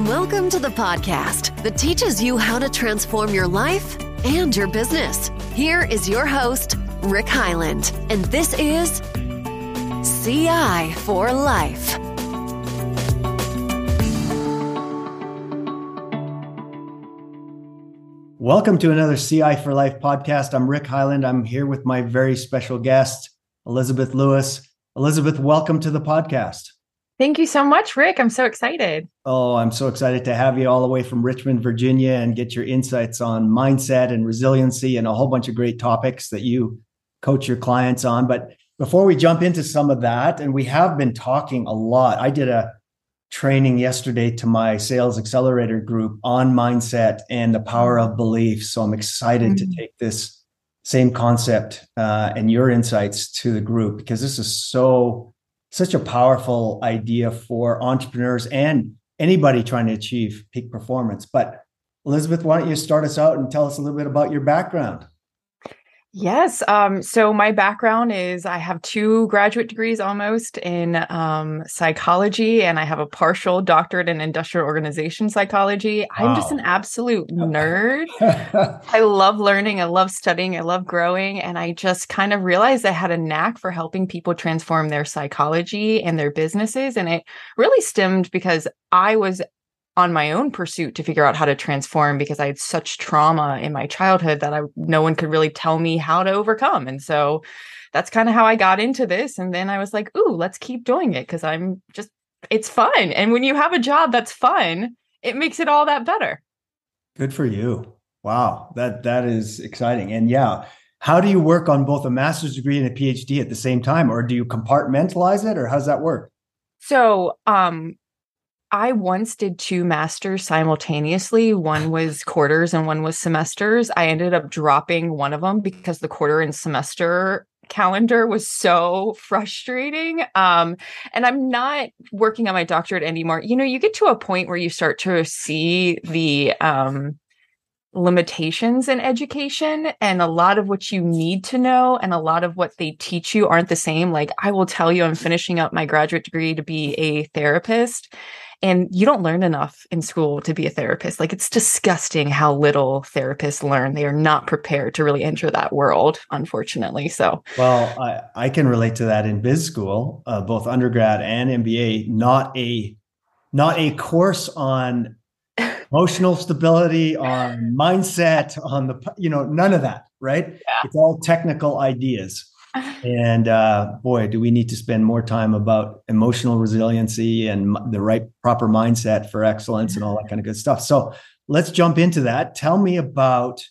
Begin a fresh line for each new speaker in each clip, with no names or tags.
Welcome to the podcast that teaches you how to transform your life and your business. Here is your host, Rick Heyland, and this is CI for Life.
Welcome to another CI for Life podcast. I'm Rick Heyland. I'm here with my very special guest, Elizabeth Lewis. Elizabeth, welcome to the podcast.
Thank you so much, Rick. I'm so excited.
Oh, I'm so excited to have you all the way from Richmond, Virginia, and get your insights on mindset and resiliency and a whole bunch of great topics that you coach your clients on. But before we jump into some of that, and we have been talking a lot, I did a training yesterday to my sales accelerator group on mindset and the power of belief. So I'm excited mm-hmm. to take this same concept uh, and your insights to the group because this is so such a powerful idea for entrepreneurs and anybody trying to achieve peak performance. But Elizabeth, why don't you start us out and tell us a little bit about your background?
Yes. Um, so my background is I have two graduate degrees almost in um, psychology, and I have a partial doctorate in industrial organization psychology. Wow. I'm just an absolute nerd. I love learning, I love studying, I love growing, and I just kind of realized I had a knack for helping people transform their psychology and their businesses. And it really stemmed because I was on my own pursuit to figure out how to transform because I had such trauma in my childhood that I no one could really tell me how to overcome. And so that's kind of how I got into this. And then I was like, ooh, let's keep doing it because I'm just it's fun. And when you have a job that's fun, it makes it all that better.
Good for you. Wow. That that is exciting. And yeah, how do you work on both a master's degree and a PhD at the same time? Or do you compartmentalize it or how does that work?
So um I once did two masters simultaneously. One was quarters and one was semesters. I ended up dropping one of them because the quarter and semester calendar was so frustrating. Um, and I'm not working on my doctorate anymore. You know, you get to a point where you start to see the um, limitations in education and a lot of what you need to know and a lot of what they teach you aren't the same like i will tell you i'm finishing up my graduate degree to be a therapist and you don't learn enough in school to be a therapist. Like it's disgusting how little therapists learn. They are not prepared to really enter that world, unfortunately. So,
well, I, I can relate to that in biz school, uh, both undergrad and MBA. Not a not a course on emotional stability, on mindset, on the you know none of that. Right? Yeah. It's all technical ideas and uh, boy, do we need to spend more time about emotional resiliency and the right proper mindset for excellence and all that kind of good stuff. So let's jump into that. Tell me about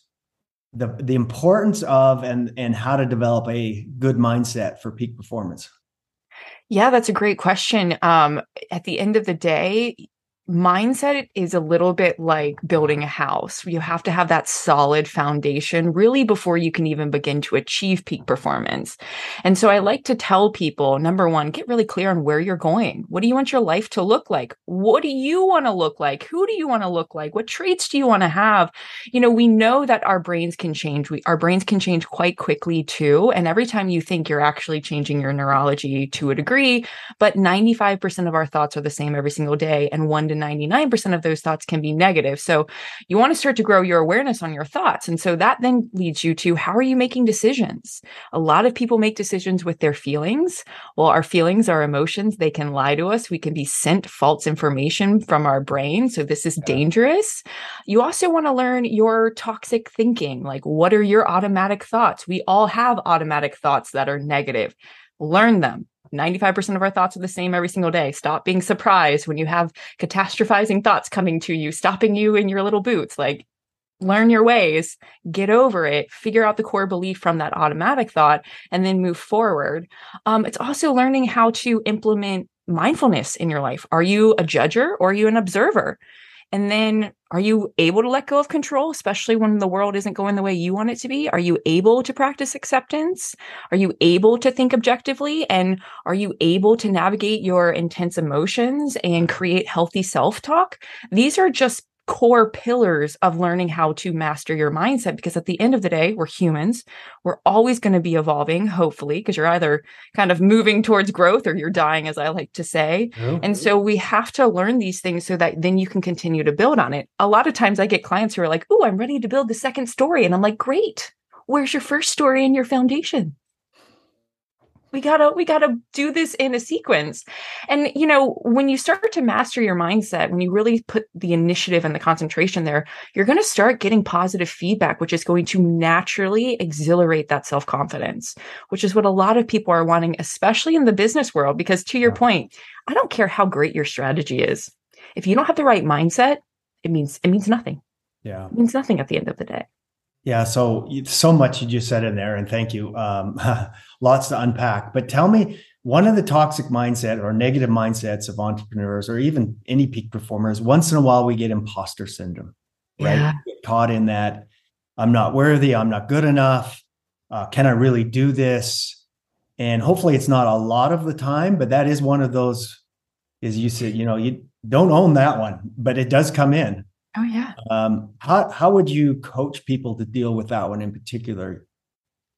the the importance of and and how to develop a good mindset for peak performance.
Yeah, that's a great question. Um, at the end of the day, mindset is a little bit like building a house. You have to have that solid foundation really before you can even begin to achieve peak performance. And so I like to tell people number one, get really clear on where you're going. What do you want your life to look like? What do you want to look like? Who do you want to look like? What traits do you want to have? You know, we know that our brains can change. We, our brains can change quite quickly too. And every time you think you're actually changing your neurology to a degree, but 95% of our thoughts are the same every single day. And one to 99% of those thoughts can be negative. So you want to start to grow your awareness on your thoughts. And so that then leads you to how are you making decisions? A lot of people make decisions with their feelings. Well, our feelings, are emotions, they can lie to us. We can be sent false information from our brain. So this is dangerous. You also want to learn your toxic thinking. Like, what are your automatic thoughts? We all have automatic thoughts that are negative. Learn them 95% of our thoughts are the same every single day. Stop being surprised when you have catastrophizing thoughts coming to you, stopping you in your little boots. Like, learn your ways, get over it, figure out the core belief from that automatic thought, and then move forward. Um, it's also learning how to implement mindfulness in your life. Are you a judger or are you an observer? And then are you able to let go of control, especially when the world isn't going the way you want it to be? Are you able to practice acceptance? Are you able to think objectively? And are you able to navigate your intense emotions and create healthy self talk? These are just core pillars of learning how to master your mindset because at the end of the day we're humans. We're always going to be evolving hopefully because you're either kind of moving towards growth or you're dying as i like to say. Oh, and so we have to learn these things so that then you can continue to build on it. A lot of times i get clients who are like oh i'm ready to build the second story and i'm like great. Where's your first story and your foundation we gotta we gotta do this in a sequence. And you know when you start to master your mindset when you really put the initiative and the concentration there you're going to start getting positive feedback which is going to naturally exhilarate that self-confidence which is what a lot of people are wanting especially in the business world because to your point i don't care how great your strategy is. If you don't have the right mindset it means it means nothing.
Yeah.
It means nothing at the end of the day
yeah, so so much you just said in there, and thank you. Um, lots to unpack. But tell me, one of the toxic mindset or negative mindsets of entrepreneurs, or even any peak performers, once in a while we get imposter syndrome, right?
Yeah.
Get caught in that I'm not worthy, I'm not good enough. Uh, can I really do this? And hopefully, it's not a lot of the time, but that is one of those. Is you said, you know, you don't own that one, but it does come in.
Oh yeah.
Um, how how would you coach people to deal with that one in particular?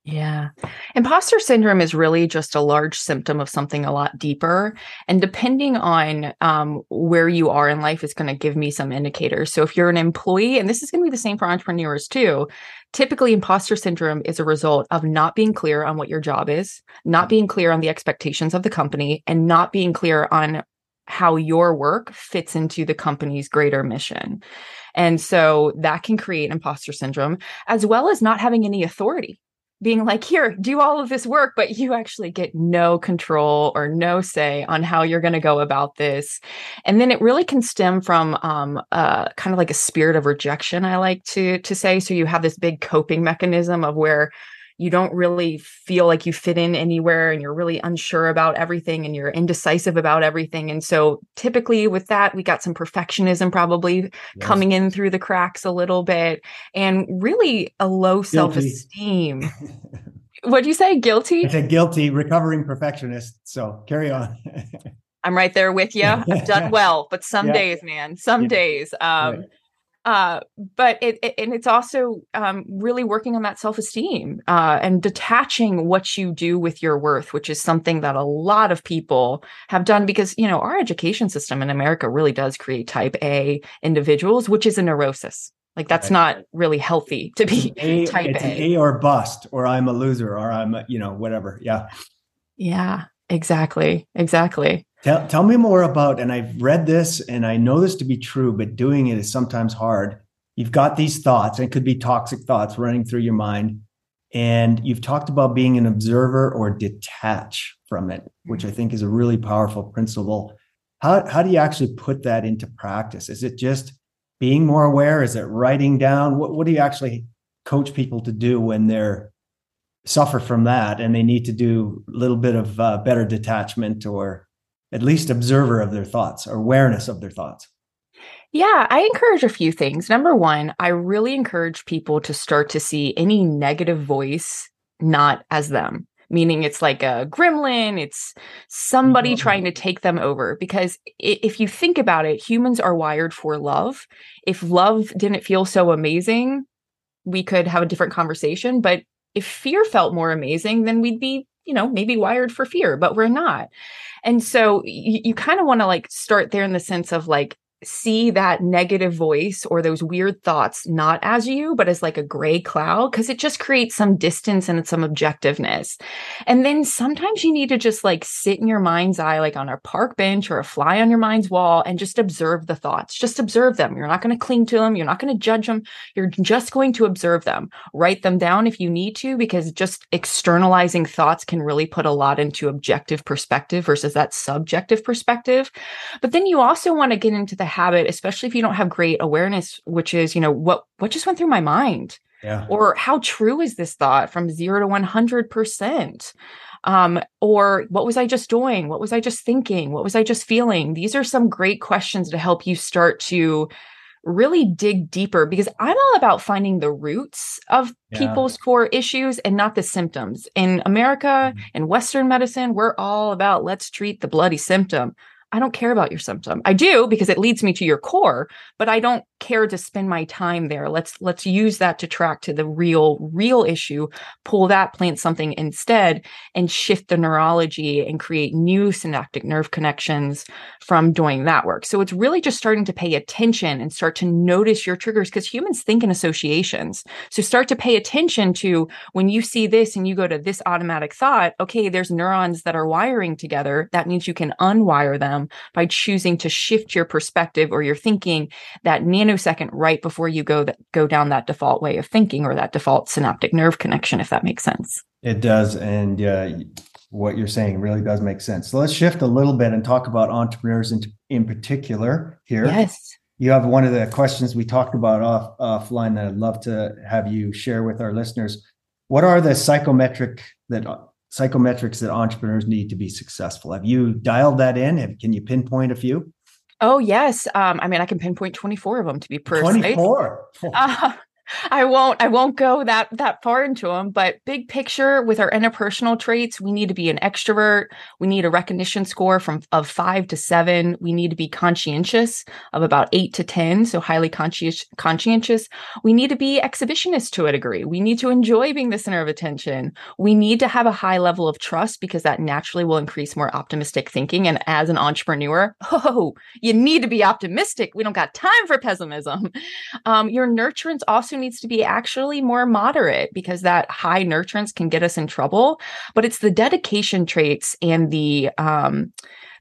Yeah. Imposter syndrome is really just a large symptom of something a lot deeper. And depending on um, where you are in life, is going to give me some indicators. So if you're an employee, and this is going to be the same for entrepreneurs too, typically imposter syndrome is a result of not being clear on what your job is, not being clear on the expectations of the company, and not being clear on how your work fits into the company's greater mission. And so that can create imposter syndrome, as well as not having any authority. Being like, here, do all of this work, but you actually get no control or no say on how you're going to go about this. And then it really can stem from um, uh, kind of like a spirit of rejection, I like to to say. So you have this big coping mechanism of where you don't really feel like you fit in anywhere and you're really unsure about everything and you're indecisive about everything. And so typically with that, we got some perfectionism probably yes. coming in through the cracks a little bit and really a low self esteem. what do you say? Guilty?
I said guilty, recovering perfectionist. So carry on.
I'm right there with you. I've done well, but some yeah. days, man, some yeah. days. Um, right uh, but it, it, and it's also um, really working on that self-esteem uh, and detaching what you do with your worth which is something that a lot of people have done because you know our education system in america really does create type a individuals which is a neurosis like that's right. not really healthy to be
a,
type
it's
a.
a or bust or i'm a loser or i'm a, you know whatever yeah
yeah exactly exactly
Tell, tell me more about, and I've read this and I know this to be true, but doing it is sometimes hard. You've got these thoughts, and it could be toxic thoughts running through your mind. And you've talked about being an observer or detach from it, which I think is a really powerful principle. How, how do you actually put that into practice? Is it just being more aware? Is it writing down? What, what do you actually coach people to do when they're suffer from that and they need to do a little bit of uh, better detachment or at least observer of their thoughts or awareness of their thoughts?
Yeah, I encourage a few things. Number one, I really encourage people to start to see any negative voice not as them, meaning it's like a gremlin, it's somebody mm-hmm. trying to take them over. Because if you think about it, humans are wired for love. If love didn't feel so amazing, we could have a different conversation. But if fear felt more amazing, then we'd be, you know, maybe wired for fear, but we're not. And so you, you kind of want to like start there in the sense of like see that negative voice or those weird thoughts not as you but as like a gray cloud because it just creates some distance and some objectiveness. And then sometimes you need to just like sit in your mind's eye like on a park bench or a fly on your mind's wall and just observe the thoughts. Just observe them. You're not going to cling to them you're not going to judge them you're just going to observe them. Write them down if you need to because just externalizing thoughts can really put a lot into objective perspective versus that subjective perspective. But then you also want to get into the habit, especially if you don't have great awareness, which is, you know, what what just went through my mind?
Yeah.
Or how true is this thought from zero to 100%? Um, or what was I just doing? What was I just thinking? What was I just feeling? These are some great questions to help you start to really dig deeper because I'm all about finding the roots of yeah. people's core issues and not the symptoms. In America mm-hmm. in Western medicine, we're all about let's treat the bloody symptom. I don't care about your symptom. I do because it leads me to your core, but I don't care to spend my time there. Let's let's use that to track to the real real issue pull that plant something instead and shift the neurology and create new synaptic nerve connections from doing that work. So it's really just starting to pay attention and start to notice your triggers because humans think in associations. So start to pay attention to when you see this and you go to this automatic thought okay there's neurons that are wiring together. That means you can unwire them by choosing to shift your perspective or your thinking that nanosecond right before you go that go down that default way of thinking or that default synaptic nerve connection if that makes sense.
It does and uh, what you're saying really does make sense. So let's shift a little bit and talk about entrepreneurs in, in particular here.
Yes.
You have one of the questions we talked about off offline that i'd love to have you share with our listeners. What are the psychometric that psychometrics that entrepreneurs need to be successful? Have you dialed that in? Have, can you pinpoint a few
Oh yes. Um, I mean, I can pinpoint 24 of them to be precise.
24.
Uh, I won't I won't go that that far into them, but big picture with our interpersonal traits, we need to be an extrovert. We need a recognition score from of 5 to 7. We need to be conscientious of about 8 to 10, so highly conscientious conscientious. We need to be exhibitionist to a degree. We need to enjoy being the center of attention. We need to have a high level of trust because that naturally will increase more optimistic thinking and as an entrepreneur, oh, you need to be optimistic. We don't got time for pessimism. Um, your nurturance also needs to be actually more moderate because that high nurturance can get us in trouble. But it's the dedication traits and the um,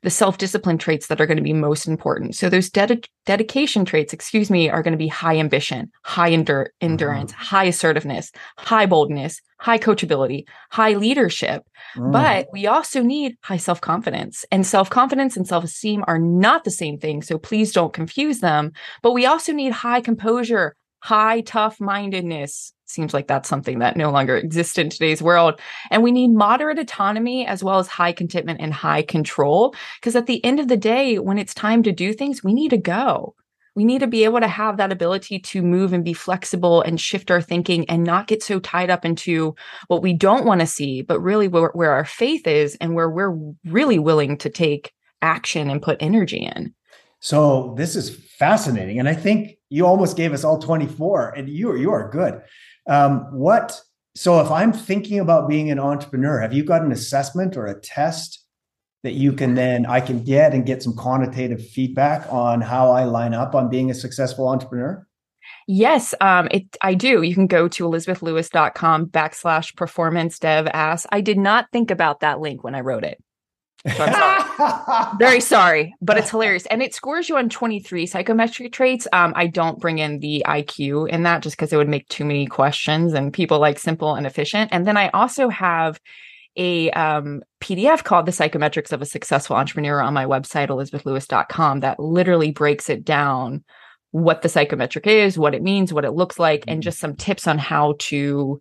the self discipline traits that are going to be most important. So those ded- dedication traits, excuse me, are going to be high ambition, high endur- endurance, mm-hmm. high assertiveness, high boldness, high coachability, high leadership. Mm. But we also need high self confidence. And self confidence and self esteem are not the same thing. So please don't confuse them. But we also need high composure, high tough mindedness seems like that's something that no longer exists in today's world. And we need moderate autonomy as well as high contentment and high control because at the end of the day when it's time to do things we need to go. We need to be able to have that ability to move and be flexible and shift our thinking and not get so tied up into what we don't want to see but really where, where our faith is and where we're really willing to take action and put energy in.
So this is fascinating, and I think you almost gave us all 24, and you are you are good. Um, what? So if I'm thinking about being an entrepreneur, have you got an assessment or a test that you can then I can get and get some quantitative feedback on how I line up on being a successful entrepreneur?
Yes, um, it I do. You can go to elizabethlewis.com backslash performance dev ask. I did not think about that link when I wrote it. So I'm sorry. Very sorry, but it's hilarious. And it scores you on 23 psychometric traits. Um, I don't bring in the IQ in that just because it would make too many questions and people like simple and efficient. And then I also have a um, PDF called The Psychometrics of a Successful Entrepreneur on my website, elizabethlewis.com, that literally breaks it down what the psychometric is, what it means, what it looks like, mm-hmm. and just some tips on how to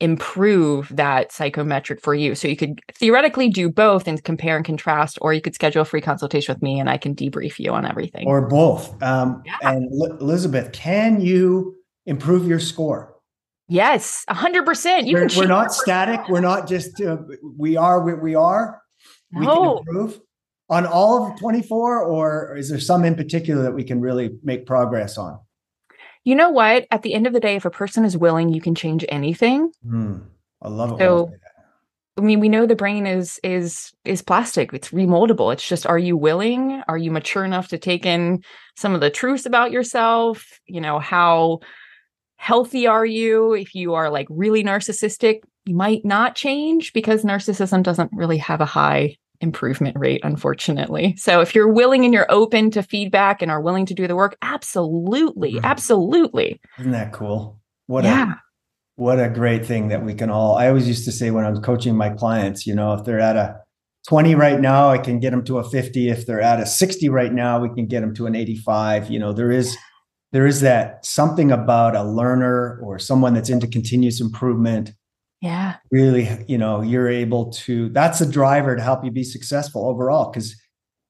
improve that psychometric for you. So you could theoretically do both and compare and contrast, or you could schedule a free consultation with me and I can debrief you on everything.
Or both. Um, yeah. And L- Elizabeth, can you improve your score?
Yes, 100%. You
we're, we're not static. We're not just, uh, we are what we are. We no. can improve on all of 24, or is there some in particular that we can really make progress on?
You know what? At the end of the day, if a person is willing, you can change anything.
Mm, I love it.
So, I mean, we know the brain is is is plastic. It's remoldable. It's just, are you willing? Are you mature enough to take in some of the truths about yourself? You know, how healthy are you? If you are like really narcissistic, you might not change because narcissism doesn't really have a high improvement rate, unfortunately. So if you're willing and you're open to feedback and are willing to do the work, absolutely, mm-hmm. absolutely.
Isn't that cool? What yeah. a what a great thing that we can all. I always used to say when I was coaching my clients, you know, if they're at a 20 right now, I can get them to a 50. If they're at a 60 right now, we can get them to an 85. You know, there is there is that something about a learner or someone that's into continuous improvement
yeah
really you know you're able to that's a driver to help you be successful overall because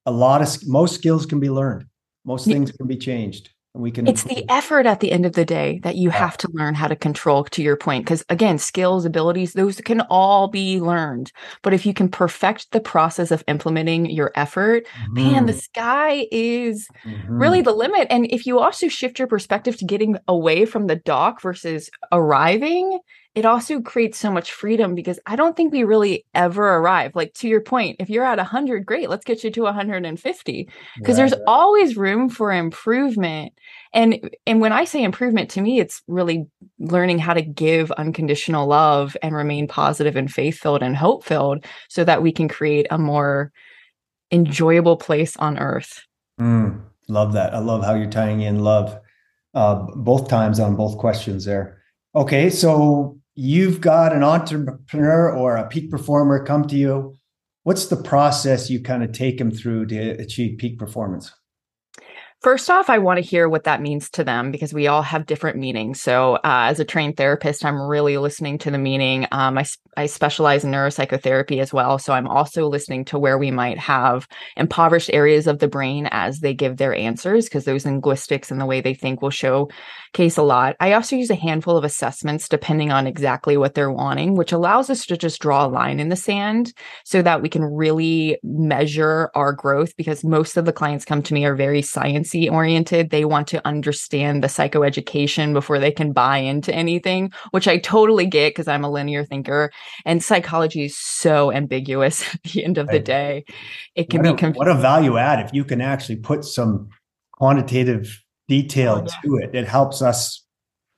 a lot of most skills can be learned most things can be changed And we can
it's the effort at the end of the day that you yeah. have to learn how to control to your point because again skills abilities those can all be learned but if you can perfect the process of implementing your effort mm-hmm. man the sky is mm-hmm. really the limit and if you also shift your perspective to getting away from the dock versus arriving it also creates so much freedom because I don't think we really ever arrive. Like to your point, if you're at 100, great, let's get you to 150 because right, there's right. always room for improvement. And and when I say improvement to me, it's really learning how to give unconditional love and remain positive and faith-filled and hope-filled so that we can create a more enjoyable place on earth.
Mm, love that. I love how you're tying in love uh, both times on both questions there. Okay, so you've got an entrepreneur or a peak performer come to you, what's the process you kind of take them through to achieve peak performance?
First off, I want to hear what that means to them because we all have different meanings. So, uh, as a trained therapist, I'm really listening to the meaning. Um, I, I specialize in neuropsychotherapy as well. So, I'm also listening to where we might have impoverished areas of the brain as they give their answers because those linguistics and the way they think will showcase a lot. I also use a handful of assessments depending on exactly what they're wanting, which allows us to just draw a line in the sand so that we can really measure our growth because most of the clients come to me are very science oriented. They want to understand the psychoeducation before they can buy into anything, which I totally get because I'm a linear thinker. And psychology is so ambiguous at the end of the day. It can
what
be
a, conf- what a value add if you can actually put some quantitative detail oh, yeah. to it. It helps us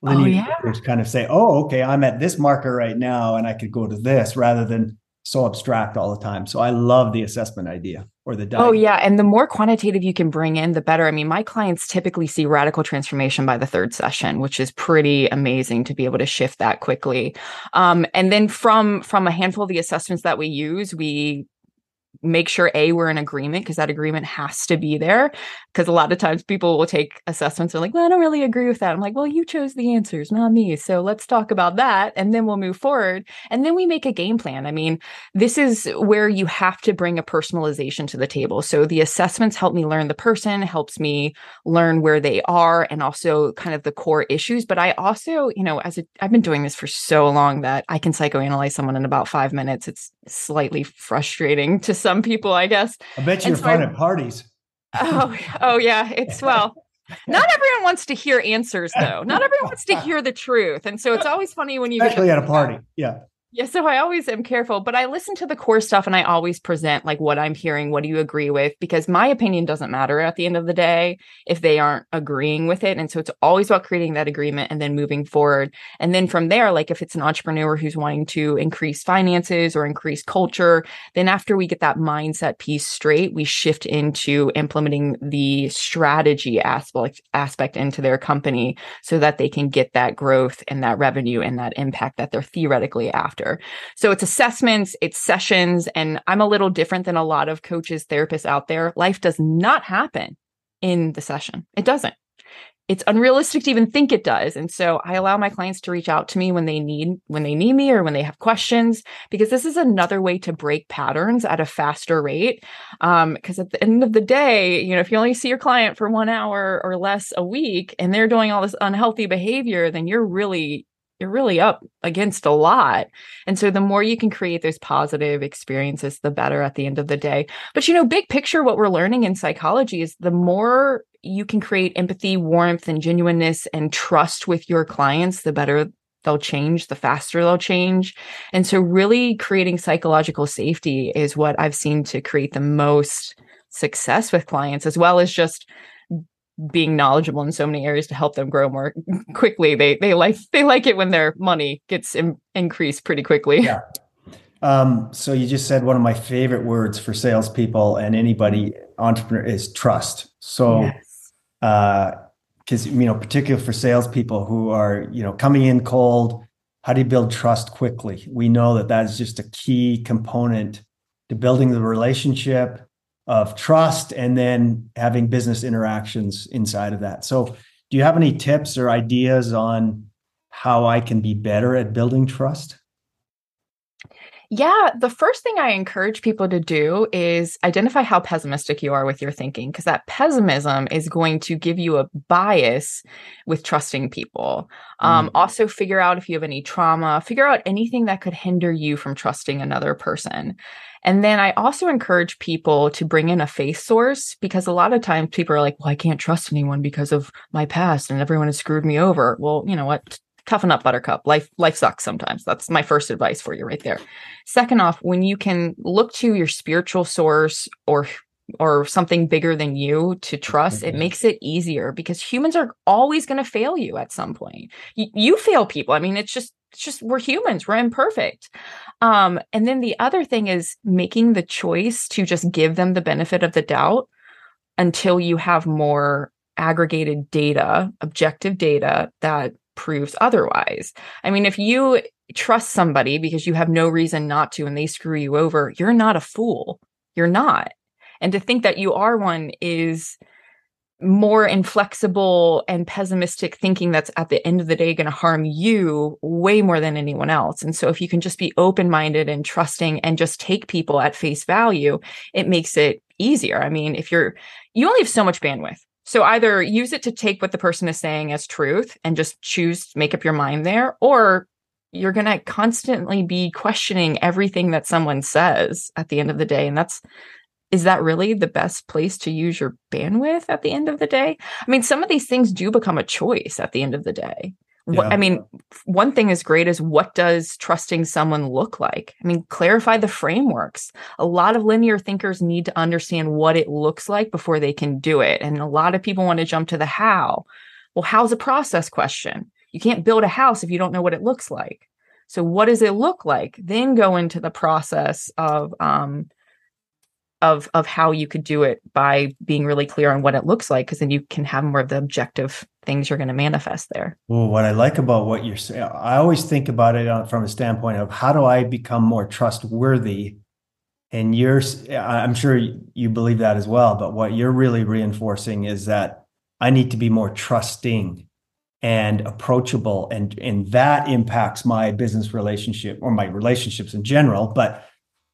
oh, linear oh, yeah. kind of say, oh, okay, I'm at this marker right now and I could go to this rather than so abstract all the time. So I love the assessment idea or the
Oh yeah, and the more quantitative you can bring in, the better. I mean, my clients typically see radical transformation by the third session, which is pretty amazing to be able to shift that quickly. Um, and then from from a handful of the assessments that we use, we make sure a we're in agreement because that agreement has to be there because a lot of times people will take assessments and like well i don't really agree with that. I'm like well you chose the answers not me so let's talk about that and then we'll move forward and then we make a game plan. I mean this is where you have to bring a personalization to the table. So the assessments help me learn the person helps me learn where they are and also kind of the core issues but i also you know as i've been doing this for so long that i can psychoanalyze someone in about five minutes. It's slightly frustrating to some people, I guess.
I bet you're so fun I, at parties.
Oh, oh yeah. It's well, not everyone wants to hear answers though. Not everyone wants to hear the truth. And so it's always funny when you
especially at a party. Yeah.
Yeah, so I always am careful, but I listen to the core stuff and I always present like what I'm hearing, what do you agree with? Because my opinion doesn't matter at the end of the day if they aren't agreeing with it. And so it's always about creating that agreement and then moving forward. And then from there, like if it's an entrepreneur who's wanting to increase finances or increase culture, then after we get that mindset piece straight, we shift into implementing the strategy aspect aspect into their company so that they can get that growth and that revenue and that impact that they're theoretically after So it's assessments, it's sessions, and I'm a little different than a lot of coaches, therapists out there. Life does not happen in the session. It doesn't. It's unrealistic to even think it does. And so I allow my clients to reach out to me when they need when they need me or when they have questions because this is another way to break patterns at a faster rate. Um because at the end of the day, you know, if you only see your client for 1 hour or less a week and they're doing all this unhealthy behavior, then you're really you're really up against a lot. And so the more you can create those positive experiences, the better at the end of the day. But you know, big picture, what we're learning in psychology is the more you can create empathy, warmth, and genuineness and trust with your clients, the better they'll change, the faster they'll change. And so really creating psychological safety is what I've seen to create the most success with clients, as well as just being knowledgeable in so many areas to help them grow more quickly. They they like they like it when their money gets in, increased pretty quickly.
Yeah. Um, so you just said one of my favorite words for salespeople and anybody entrepreneur is trust. So, yes. uh, because you know, particularly for salespeople who are you know coming in cold, how do you build trust quickly? We know that that is just a key component to building the relationship of trust and then having business interactions inside of that. So, do you have any tips or ideas on how I can be better at building trust?
Yeah, the first thing I encourage people to do is identify how pessimistic you are with your thinking, because that pessimism is going to give you a bias with trusting people. Um, mm. Also, figure out if you have any trauma, figure out anything that could hinder you from trusting another person. And then I also encourage people to bring in a faith source because a lot of times people are like, well, I can't trust anyone because of my past and everyone has screwed me over. Well, you know what? Toughen up buttercup. Life life sucks sometimes. That's my first advice for you right there. Second off when you can look to your spiritual source or or something bigger than you to trust it makes it easier because humans are always going to fail you at some point. You, you fail people. I mean it's just it's just we're humans. We're imperfect. Um and then the other thing is making the choice to just give them the benefit of the doubt until you have more aggregated data objective data that proves otherwise. I mean, if you trust somebody because you have no reason not to and they screw you over, you're not a fool. You're not. And to think that you are one is more inflexible and pessimistic thinking that's at the end of the day going to harm you way more than anyone else. And so if you can just be open minded and trusting and just take people at face value, it makes it easier. I mean, if you're, you only have so much bandwidth. So either use it to take what the person is saying as truth and just choose make up your mind there, or you're going to constantly be questioning everything that someone says at the end of the day. And that's, is that really the best place to use your bandwidth at the end of the day? I mean, some of these things do become a choice at the end of the day. Yeah. I mean, one thing is great is what does trusting someone look like? I mean, clarify the frameworks. A lot of linear thinkers need to understand what it looks like before they can do it. And a lot of people want to jump to the how. Well, how's a process question? You can't build a house if you don't know what it looks like. So, what does it look like? Then go into the process of um, of of how you could do it by being really clear on what it looks like because then you can have more of the objective things you're going to manifest there.
Well what i like about what you're saying i always think about it from a standpoint of how do i become more trustworthy? And you're i'm sure you believe that as well but what you're really reinforcing is that i need to be more trusting and approachable and and that impacts my business relationship or my relationships in general but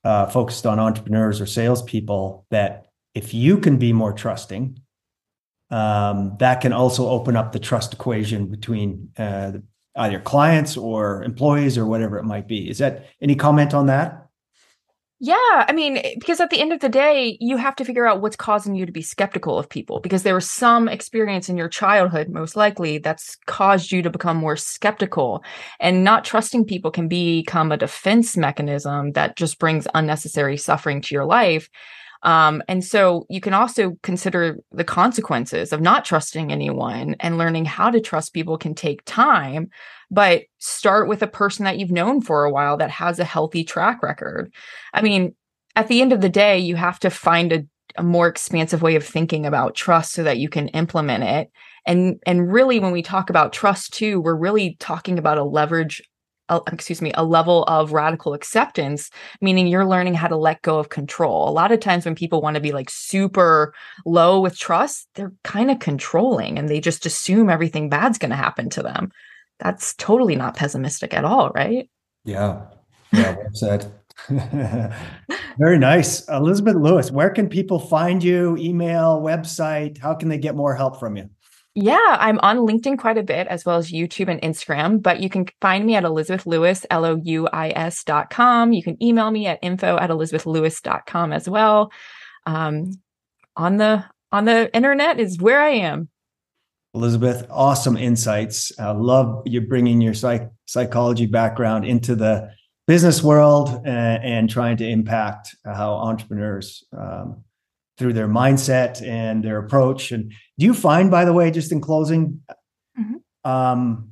uh, focused on entrepreneurs or salespeople that if you can be more trusting, um, that can also open up the trust equation between uh, either clients or employees or whatever it might be. Is that any comment on that?
Yeah, I mean, eh, because at the end of the day, you have to figure out what's causing you to be skeptical of people because there was some experience in your childhood, most likely, that's caused you to become more skeptical. And not trusting people can become a defense mechanism that just brings unnecessary suffering to your life. Um, and so you can also consider the consequences of not trusting anyone and learning how to trust people can take time but start with a person that you've known for a while that has a healthy track record. I mean, at the end of the day, you have to find a, a more expansive way of thinking about trust so that you can implement it. And and really when we talk about trust too, we're really talking about a leverage excuse me, a level of radical acceptance, meaning you're learning how to let go of control. A lot of times when people want to be like super low with trust, they're kind of controlling and they just assume everything bad's going to happen to them that's totally not pessimistic at all, right?
Yeah. Yeah, well said. Very nice. Elizabeth Lewis, where can people find you? Email, website? How can they get more help from you?
Yeah, I'm on LinkedIn quite a bit as well as YouTube and Instagram, but you can find me at Elizabeth Louis, L O U I S dot com. You can email me at info at elizabethlewis.com as well. Um, on the on the internet is where I am.
Elizabeth, awesome insights. I love you bringing your psych- psychology background into the business world and, and trying to impact how entrepreneurs um, through their mindset and their approach. And do you find, by the way, just in closing, mm-hmm. um,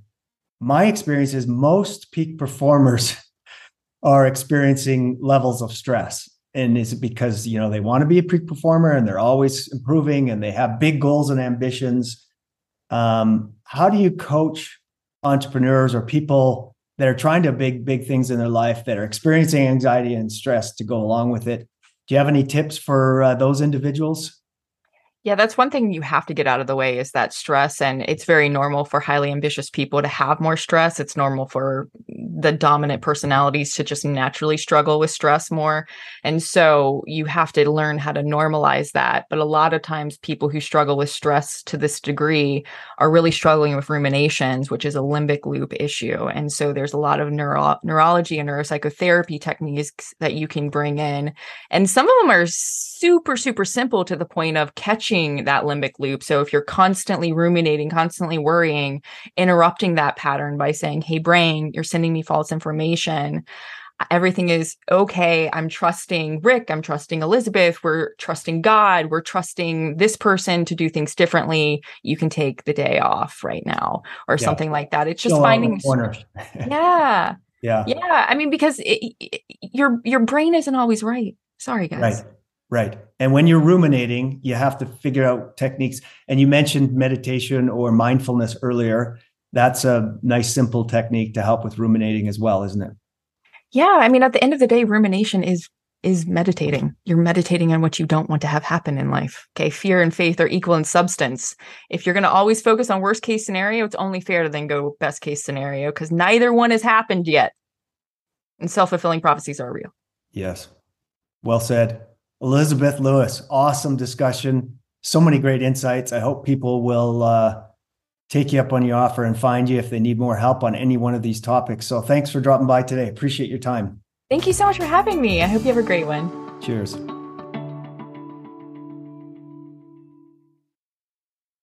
my experience is most peak performers are experiencing levels of stress. And is it because you know they want to be a peak performer and they're always improving and they have big goals and ambitions? Um, how do you coach entrepreneurs or people that are trying to big big things in their life that are experiencing anxiety and stress to go along with it? Do you have any tips for uh, those individuals?
Yeah, that's one thing you have to get out of the way is that stress. And it's very normal for highly ambitious people to have more stress. It's normal for the dominant personalities to just naturally struggle with stress more. And so you have to learn how to normalize that. But a lot of times, people who struggle with stress to this degree are really struggling with ruminations, which is a limbic loop issue. And so there's a lot of neuro- neurology and neuropsychotherapy techniques that you can bring in. And some of them are super, super simple to the point of catching that limbic loop. So if you're constantly ruminating, constantly worrying, interrupting that pattern by saying, Hey, brain, you're sending me false information. Everything is okay. I'm trusting Rick. I'm trusting Elizabeth. We're trusting God. We're trusting this person to do things differently. You can take the day off right now or yeah. something like that. It's just Still finding. yeah.
Yeah.
Yeah. I mean, because it, it, your your brain isn't always right. Sorry, guys.
Right. Right. And when you're ruminating, you have to figure out techniques. And you mentioned meditation or mindfulness earlier. That's a nice, simple technique to help with ruminating as well, isn't it?
Yeah. I mean, at the end of the day, rumination is is meditating. You're meditating on what you don't want to have happen in life. Okay. Fear and faith are equal in substance. If you're going to always focus on worst case scenario, it's only fair to then go best case scenario because neither one has happened yet. And self fulfilling prophecies are real.
Yes. Well said. Elizabeth Lewis, awesome discussion. So many great insights. I hope people will uh, take you up on your offer and find you if they need more help on any one of these topics. So thanks for dropping by today. Appreciate your time.
Thank you so much for having me. I hope you have a great one.
Cheers.